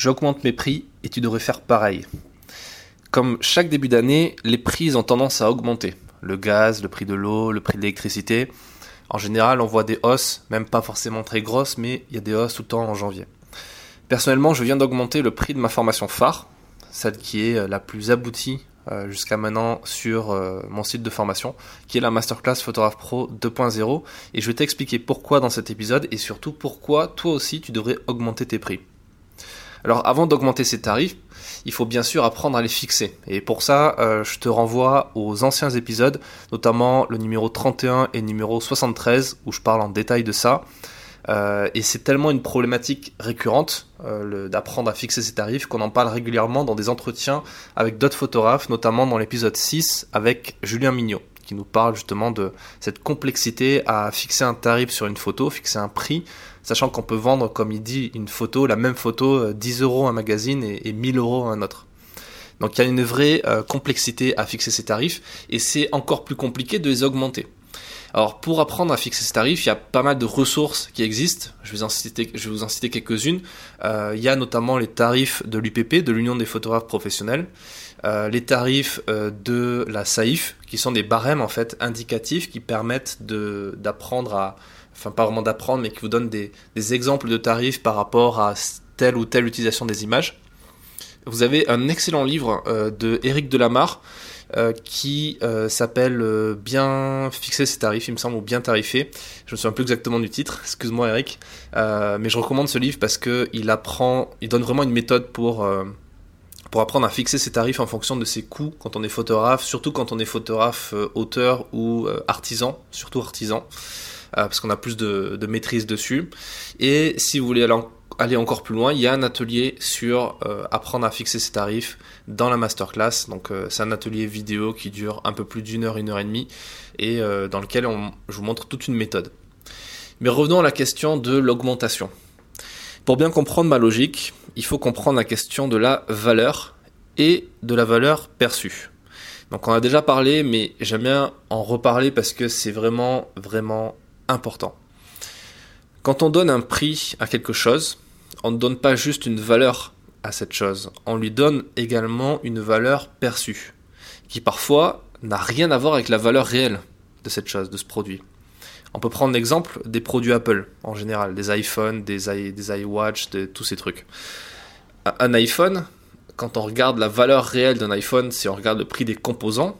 j'augmente mes prix et tu devrais faire pareil. Comme chaque début d'année, les prix ont tendance à augmenter. Le gaz, le prix de l'eau, le prix de l'électricité. En général, on voit des hausses, même pas forcément très grosses, mais il y a des hausses tout le temps en janvier. Personnellement, je viens d'augmenter le prix de ma formation phare, celle qui est la plus aboutie euh, jusqu'à maintenant sur euh, mon site de formation, qui est la Masterclass Photographe Pro 2.0. Et je vais t'expliquer pourquoi dans cet épisode et surtout pourquoi toi aussi tu devrais augmenter tes prix. Alors avant d'augmenter ces tarifs, il faut bien sûr apprendre à les fixer. Et pour ça, euh, je te renvoie aux anciens épisodes, notamment le numéro 31 et numéro 73, où je parle en détail de ça. Euh, et c'est tellement une problématique récurrente euh, d'apprendre à fixer ses tarifs qu'on en parle régulièrement dans des entretiens avec d'autres photographes, notamment dans l'épisode 6 avec Julien Mignot, qui nous parle justement de cette complexité à fixer un tarif sur une photo, fixer un prix, sachant qu'on peut vendre, comme il dit, une photo, la même photo, 10 euh, euros un magazine et, et 1000 euros un autre. Donc il y a une vraie complexité à fixer ses tarifs et c'est encore plus compliqué de les augmenter. Alors pour apprendre à fixer ces tarifs, il y a pas mal de ressources qui existent. Je vais, vous en citer quelques-unes. Euh, il y a notamment les tarifs de l'UPP, de l'Union des photographes professionnels, euh, les tarifs euh, de la SAIF, qui sont des barèmes en fait indicatifs qui permettent d'apprendre à, enfin pas vraiment d'apprendre, mais qui vous donnent des, des exemples de tarifs par rapport à telle ou telle utilisation des images. Vous avez un excellent livre de Eric Delamarre euh, qui euh, s'appelle euh, Bien fixer ses tarifs, il me semble, ou Bien tarifé. Je me souviens plus exactement du titre, excuse-moi Eric. mais je recommande ce livre parce qu'il apprend, il donne vraiment une méthode pour pour apprendre à fixer ses tarifs en fonction de ses coûts quand on est photographe, surtout quand on est photographe auteur ou artisan, surtout artisan, parce qu'on a plus de, de, maîtrise dessus. Et si vous voulez aller aller encore plus loin, il y a un atelier sur euh, apprendre à fixer ses tarifs dans la masterclass. Donc euh, c'est un atelier vidéo qui dure un peu plus d'une heure, une heure et demie, et euh, dans lequel je vous montre toute une méthode. Mais revenons à la question de l'augmentation. Pour bien comprendre ma logique, il faut comprendre la question de la valeur et de la valeur perçue. Donc on a déjà parlé, mais j'aime bien en reparler parce que c'est vraiment, vraiment important. Quand on donne un prix à quelque chose, on ne donne pas juste une valeur à cette chose, on lui donne également une valeur perçue, qui parfois n'a rien à voir avec la valeur réelle de cette chose, de ce produit. On peut prendre l'exemple des produits Apple en général, des iPhones, des, iWatch, de, tous ces trucs. Un iPhone, quand on regarde la valeur réelle d'un iPhone, si on regarde le prix des composants,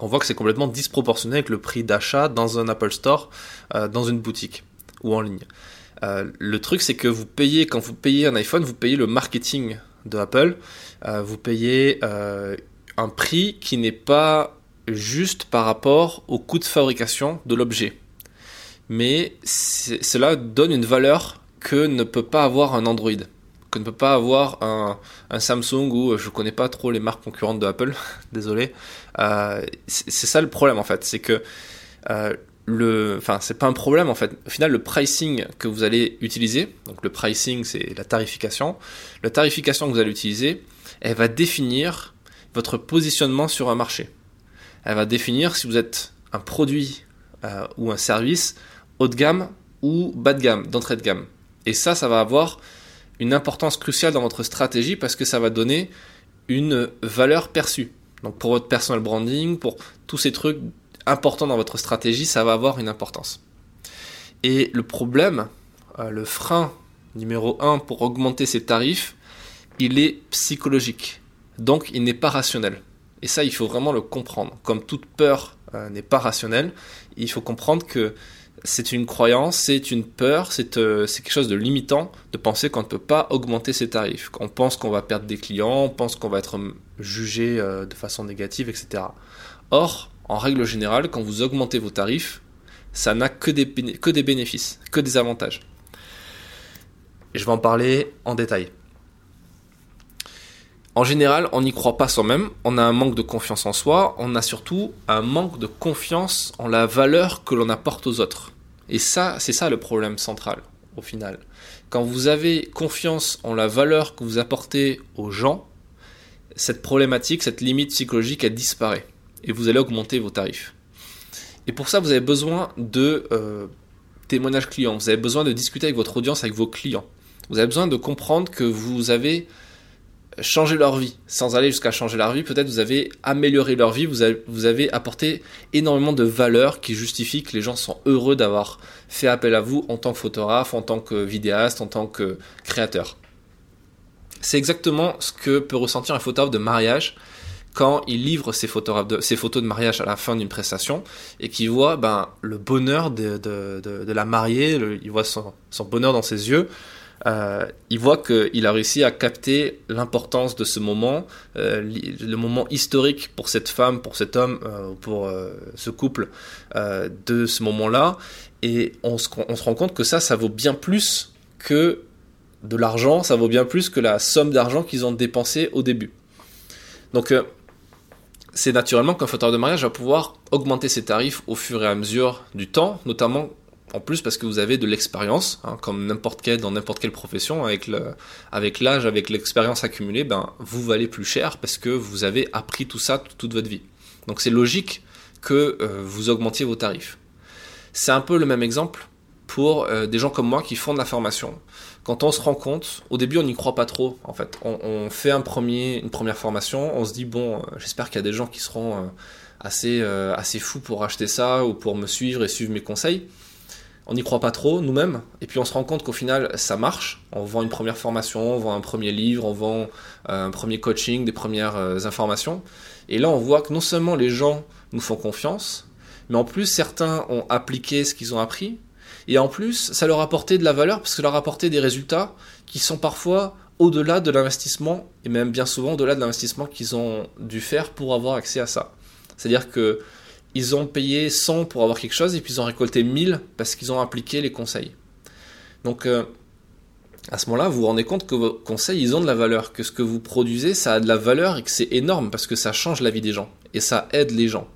on voit que c'est complètement disproportionné avec le prix d'achat dans un Apple Store, euh, dans une boutique ou en ligne. Euh, le truc, c'est que vous payez, quand vous payez un iPhone, vous payez le marketing de Apple. Euh, vous payez euh, un prix qui n'est pas juste par rapport au coût de fabrication de l'objet. Mais cela donne une valeur que ne peut pas avoir un Android, que ne peut pas avoir un, Samsung ou je ne connais pas trop les marques concurrentes de Apple, désolé. c'est ça le problème en fait, c'est que le, enfin, c'est pas un problème en fait. Au final, le pricing que vous allez utiliser, donc le pricing, c'est la tarification. La tarification que vous allez utiliser, elle va définir votre positionnement sur un marché. Elle va définir si vous êtes un produit euh, ou un service haut de gamme ou bas de gamme, d'entrée de gamme. Et ça, ça va avoir une importance cruciale dans votre stratégie parce que ça va donner une valeur perçue. Donc pour votre personal branding, pour tous ces trucs important dans votre stratégie, ça va avoir une importance. Et le problème, euh, le frein numéro 1 pour augmenter ses tarifs, il est psychologique. Donc il n'est pas rationnel. Et ça, il faut vraiment le comprendre. Comme toute peur euh, n'est pas rationnelle, il faut comprendre que c'est une croyance, c'est une peur, euh, c'est quelque chose de limitant de penser qu'on ne peut pas augmenter ses tarifs. On pense qu'on va perdre des clients, on pense qu'on va être jugé de façon négative, etc. Or, en règle générale, quand vous augmentez vos tarifs, ça n'a que des, bénéfices, que des avantages. Je vais en parler en détail. En général, on n'y croit pas soi-même, on a un manque de confiance en soi, on a surtout un manque de confiance en la valeur que l'on apporte aux autres. Et ça, c'est ça le problème central, au final. Quand vous avez confiance en la valeur que vous apportez aux gens, cette problématique, cette limite psychologique, elle disparaît et vous allez augmenter vos tarifs. Et pour ça, vous avez besoin de euh, témoignages clients, vous avez besoin de discuter avec votre audience, avec vos clients. Vous avez besoin de comprendre que vous avez changé leur vie, sans aller jusqu'à changer leur vie, peut-être vous avez amélioré leur vie, vous avez, vous avez apporté énormément de valeurs qui justifient que les gens sont heureux d'avoir fait appel à vous en tant que photographe, en tant que vidéaste, en tant que créateur. C'est exactement ce que peut ressentir un photographe de mariage quand il livre ses, photos de mariage à la fin d'une prestation et qu'il voit ben, le bonheur de, la mariée, il voit son, bonheur dans ses yeux, euh, il voit qu'il a réussi à capter l'importance de ce moment, euh, le moment historique pour cette femme, pour cet homme, euh, pour ce couple, de ce moment-là. Et on se, on se rend compte que ça, ça vaut bien plus que de l'argent, ça vaut bien plus que la somme d'argent qu'ils ont dépensé au début. Donc c'est naturellement qu'un photographe de mariage va pouvoir augmenter ses tarifs au fur et à mesure du temps, notamment en plus parce que vous avez de l'expérience, hein, comme n'importe quel dans n'importe quelle profession, avec avec l'âge, avec l'expérience accumulée, ben vous valez plus cher parce que vous avez appris tout ça toute votre vie. Donc c'est logique que euh, vous augmentiez vos tarifs. C'est un peu le même exemple pour euh, des gens comme moi qui font de la formation quand on se rend compte, au début on n'y croit pas trop en fait. On, fait un premier, une première formation, on se dit bon, euh, j'espère qu'il y a des gens qui seront euh, assez, euh, assez fous pour acheter ça ou pour me suivre et suivre mes conseils. On n'y croit pas trop nous-mêmes, et puis on se rend compte qu'au final ça marche. On vend une première formation, on vend un premier livre, on vend un premier coaching, des premières informations. Et là on voit que non seulement les gens nous font confiance, mais en plus certains ont appliqué ce qu'ils ont appris, et en plus, ça leur a apporté de la valeur parce que ça leur a apporté des résultats qui sont parfois au-delà de l'investissement et même bien souvent au-delà de l'investissement qu'ils ont dû faire pour avoir accès à ça. C'est-à-dire que ils ont payé 100 pour avoir quelque chose et puis ils ont récolté 1000 parce qu'ils ont appliqué les conseils. Donc euh, à ce moment-là, vous vous rendez compte que vos conseils, ils ont de la valeur, que ce que vous produisez, ça a de la valeur et que c'est énorme parce que ça change la vie des gens et ça aide les gens.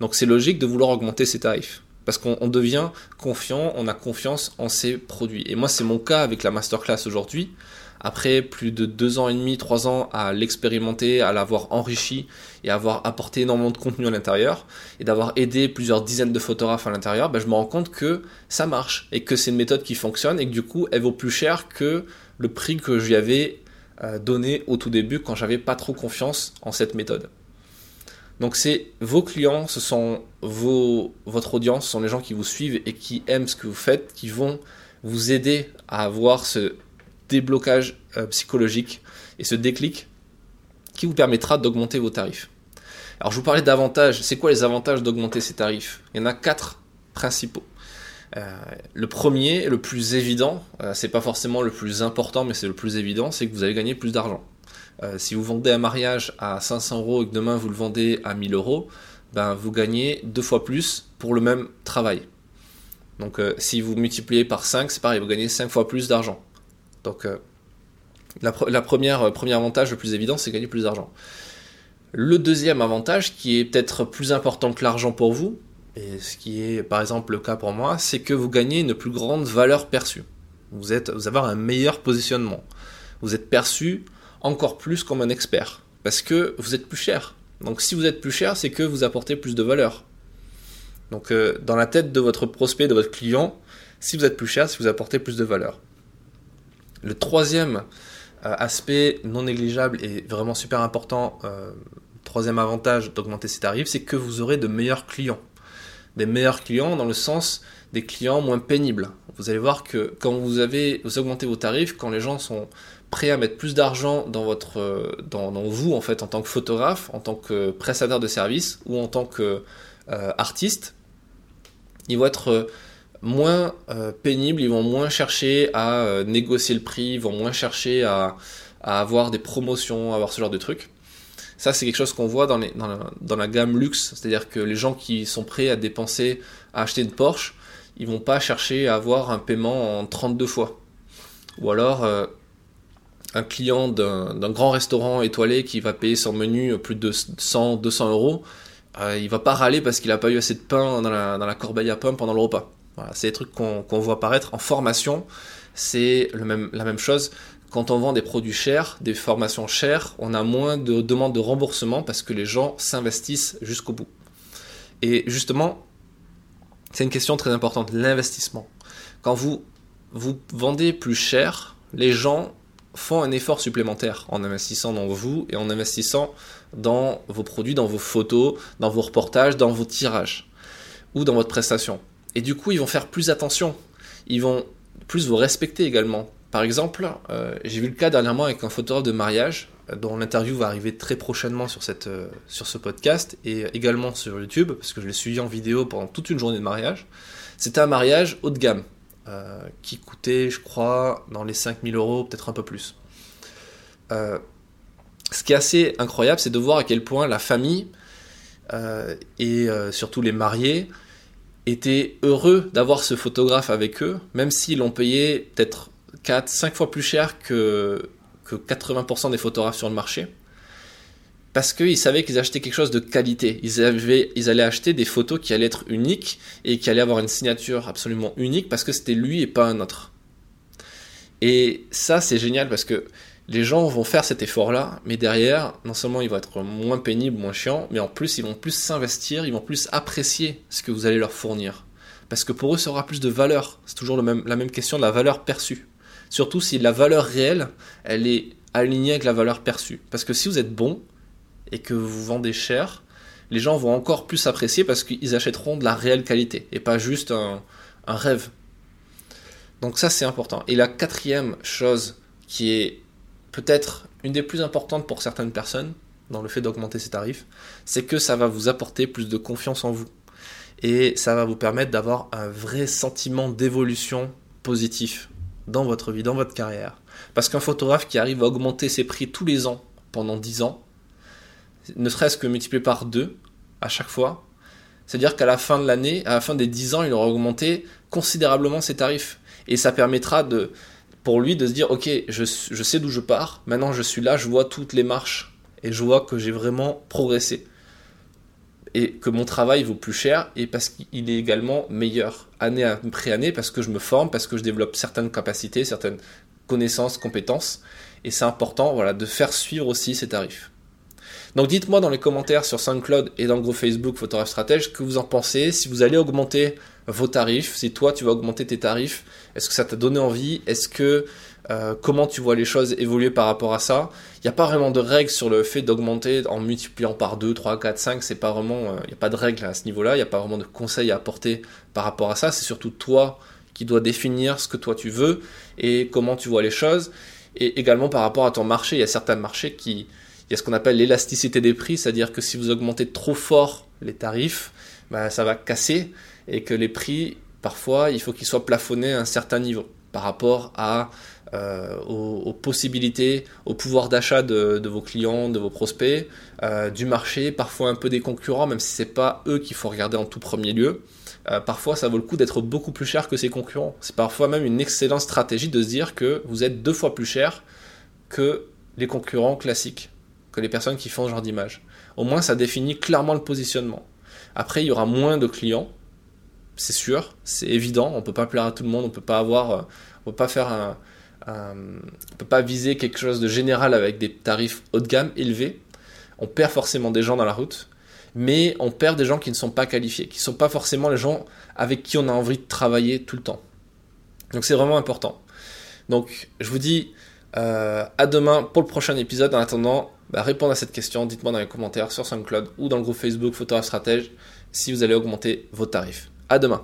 Donc c'est logique de vouloir augmenter ses tarifs parce qu'on devient confiant, on a confiance en ses produits. Et moi, c'est mon cas avec la masterclass aujourd'hui. Après plus de deux ans et demi, trois ans à l'expérimenter, à l'avoir enrichi et à avoir apporté énormément de contenu à l'intérieur et d'avoir aidé plusieurs dizaines de photographes à l'intérieur, ben, je me rends compte que ça marche et que c'est une méthode qui fonctionne et que du coup, elle vaut plus cher que le prix que je lui avais euh, donné au tout début quand j'avais pas trop confiance en cette méthode. Donc c'est vos clients, ce sont vos, votre audience, ce sont les gens qui vous suivent et qui aiment ce que vous faites, qui vont vous aider à avoir ce déblocage euh, psychologique et ce déclic qui vous permettra d'augmenter vos tarifs. Alors je vous parlais d'avantages. C'est quoi les avantages d'augmenter ces tarifs? Il y en a quatre principaux. Euh, le premier, le plus évident, euh, c'est pas forcément le plus important, mais c'est le plus évident, c'est que vous allez gagner plus d'argent. Euh, si vous vendez un mariage à 500 euros et que demain vous le vendez à 1000 euros, ben vous gagnez deux fois plus pour le même travail. Donc euh, si vous multipliez par 5, c'est pareil, vous gagnez 5 fois plus d'argent. Donc euh, la, première, premier avantage le plus évident, c'est gagner plus d'argent. Le deuxième avantage, qui est peut-être plus important que l'argent pour vous, et ce qui est par exemple le cas pour moi, c'est que vous gagnez une plus grande valeur perçue. Vous, êtes, vous avez un meilleur positionnement. Vous êtes perçu encore plus comme un expert. Parce que vous êtes plus cher. Donc si vous êtes plus cher, c'est que vous apportez plus de valeur. Donc euh, dans la tête de votre prospect, de votre client, si vous êtes plus cher, si vous apportez plus de valeur. Le troisième euh, aspect non négligeable et vraiment super important, euh, troisième avantage d'augmenter ses tarifs, c'est que vous aurez de meilleurs clients. Des meilleurs clients dans le sens des clients moins pénibles. Vous allez voir que quand vous avez vous augmentez vos tarifs, quand les gens sont prêt à mettre plus d'argent dans votre euh, dans, vous en fait en tant que photographe, en tant que prestataire de service ou en tant que euh, artiste, ils vont être euh, moins pénibles, ils vont moins chercher à négocier le prix, ils vont moins chercher à, avoir des promotions, avoir ce genre de trucs. Ça, c'est quelque chose qu'on voit dans, les, la, dans, la, gamme luxe, c'est-à-dire que les gens qui sont prêts à dépenser, à acheter une Porsche, ils vont pas chercher à avoir un paiement en 32 fois. Ou alors, un client d'un grand restaurant étoilé qui va payer son menu plus de 100, 200 euros, euh, il va pas râler parce qu'il a pas eu assez de pain dans la, corbeille à pain pendant le repas. Voilà, c'est des trucs qu'on voit apparaître en formation. C'est la même chose. Quand on vend des produits chers, des formations chères, on a moins de demandes de remboursement parce que les gens s'investissent jusqu'au bout. Et justement, c'est une question très importante, l'investissement. Quand vous, vous vendez plus cher, les gens font un effort supplémentaire en investissant dans vous et en investissant dans vos produits, dans vos photos, dans vos reportages, dans vos tirages ou dans votre prestation. Et du coup, ils vont faire plus attention. Ils vont plus vous respecter également. Par exemple, euh, j'ai vu le cas dernièrement avec un photographe de mariage euh, dont l'interview va arriver très prochainement sur, cette, euh, sur ce podcast et également sur YouTube parce que je l'ai suivi en vidéo pendant toute une journée de mariage. C'était un mariage haut de gamme qui coûtait, je crois, dans les 5000 euros, peut-être un peu plus. ce qui est assez incroyable, c'est de voir à quel point la famille et surtout les mariés étaient heureux d'avoir ce photographe avec eux, même s'ils l'ont payé peut-être 4, 5 fois plus cher que 80% des photographes sur le marché. Parce qu'ils savaient qu'ils achetaient quelque chose de qualité. Ils, avaient, ils allaient acheter des photos qui allaient être uniques et qui allaient avoir une signature absolument unique parce que c'était lui et pas un autre. Et ça, c'est génial parce que les gens vont faire cet effort-là, mais derrière, non seulement ils vont être moins pénibles, moins chiants, mais en plus, ils vont plus s'investir, ils vont plus apprécier ce que vous allez leur fournir. Parce que pour eux, ça aura plus de valeur. C'est toujours la même question de la valeur perçue. Surtout si la valeur réelle, elle est alignée avec la valeur perçue. Parce que si vous êtes bon et que vous vendez cher, les gens vont encore plus apprécier parce qu'ils achèteront de la réelle qualité et pas juste un, rêve. Donc ça c'est important. Et la quatrième chose qui est peut-être une des plus importantes pour certaines personnes dans le fait d'augmenter ses tarifs, c'est que ça va vous apporter plus de confiance en vous. Et ça va vous permettre d'avoir un vrai sentiment d'évolution positif dans votre vie, dans votre carrière. Parce qu'un photographe qui arrive à augmenter ses prix tous les ans pendant 10 ans, ne serait-ce que multiplié par 2 à chaque fois, c'est-à-dire qu'à la fin de l'année, à la fin des 10 ans, il aura augmenté considérablement ses tarifs. Et ça permettra de, pour lui de se dire, ok, je, je sais d'où je pars, maintenant je suis là, je vois toutes les marches, et je vois que j'ai vraiment progressé et que mon travail vaut plus cher et parce qu'il est également meilleur année après année parce que je me forme, parce que je développe certaines capacités, certaines connaissances, compétences et c'est important voilà de faire suivre aussi ces tarifs. Donc dites-moi dans les commentaires sur SoundCloud et dans le groupe Facebook Photographe Stratège que vous en pensez, si vous allez augmenter vos tarifs, si toi tu vas augmenter tes tarifs, est-ce que ça t'a donné envie Est-ce que euh, comment tu vois les choses évoluer par rapport à ça? Il n'y a pas vraiment de règles sur le fait d'augmenter en multipliant par 2, 3, 4, 5. C'est pas vraiment, euh, il n'y a pas de règles à ce niveau-là. Il n'y a pas vraiment de conseils à apporter par rapport à ça. C'est surtout toi qui dois définir ce que toi tu veux et comment tu vois les choses. Et également par rapport à ton marché, il y a certains marchés qui, il y a ce qu'on appelle l'élasticité des prix, c'est-à-dire que si vous augmentez trop fort les tarifs, bah, ça va casser et que les prix, parfois, il faut qu'ils soient plafonnés à un certain niveau par rapport à euh, aux, possibilités, au pouvoir d'achat de, vos clients, de vos prospects, euh, du marché, parfois un peu des concurrents, même si c'est pas eux qu'il faut regarder en tout premier lieu. Euh, parfois, ça vaut le coup d'être beaucoup plus cher que ses concurrents. C'est parfois même une excellente stratégie de se dire que vous êtes deux fois plus cher que les concurrents classiques, que les personnes qui font ce genre d'image. Au moins, ça définit clairement le positionnement. Après, il y aura moins de clients, c'est sûr, c'est évident. On peut pas plaire à tout le monde, on peut pas avoir, on peut pas faire un, euh, on ne peut pas viser quelque chose de général avec des tarifs haut de gamme élevés. On perd forcément des gens dans la route, mais on perd des gens qui ne sont pas qualifiés, qui ne sont pas forcément les gens avec qui on a envie de travailler tout le temps. Donc c'est vraiment important. Donc je vous dis euh, à demain pour le prochain épisode. En attendant, bah, répondre à cette question, dites-moi dans les commentaires sur SoundCloud ou dans le groupe Facebook Photographe Stratège si vous allez augmenter vos tarifs. À demain.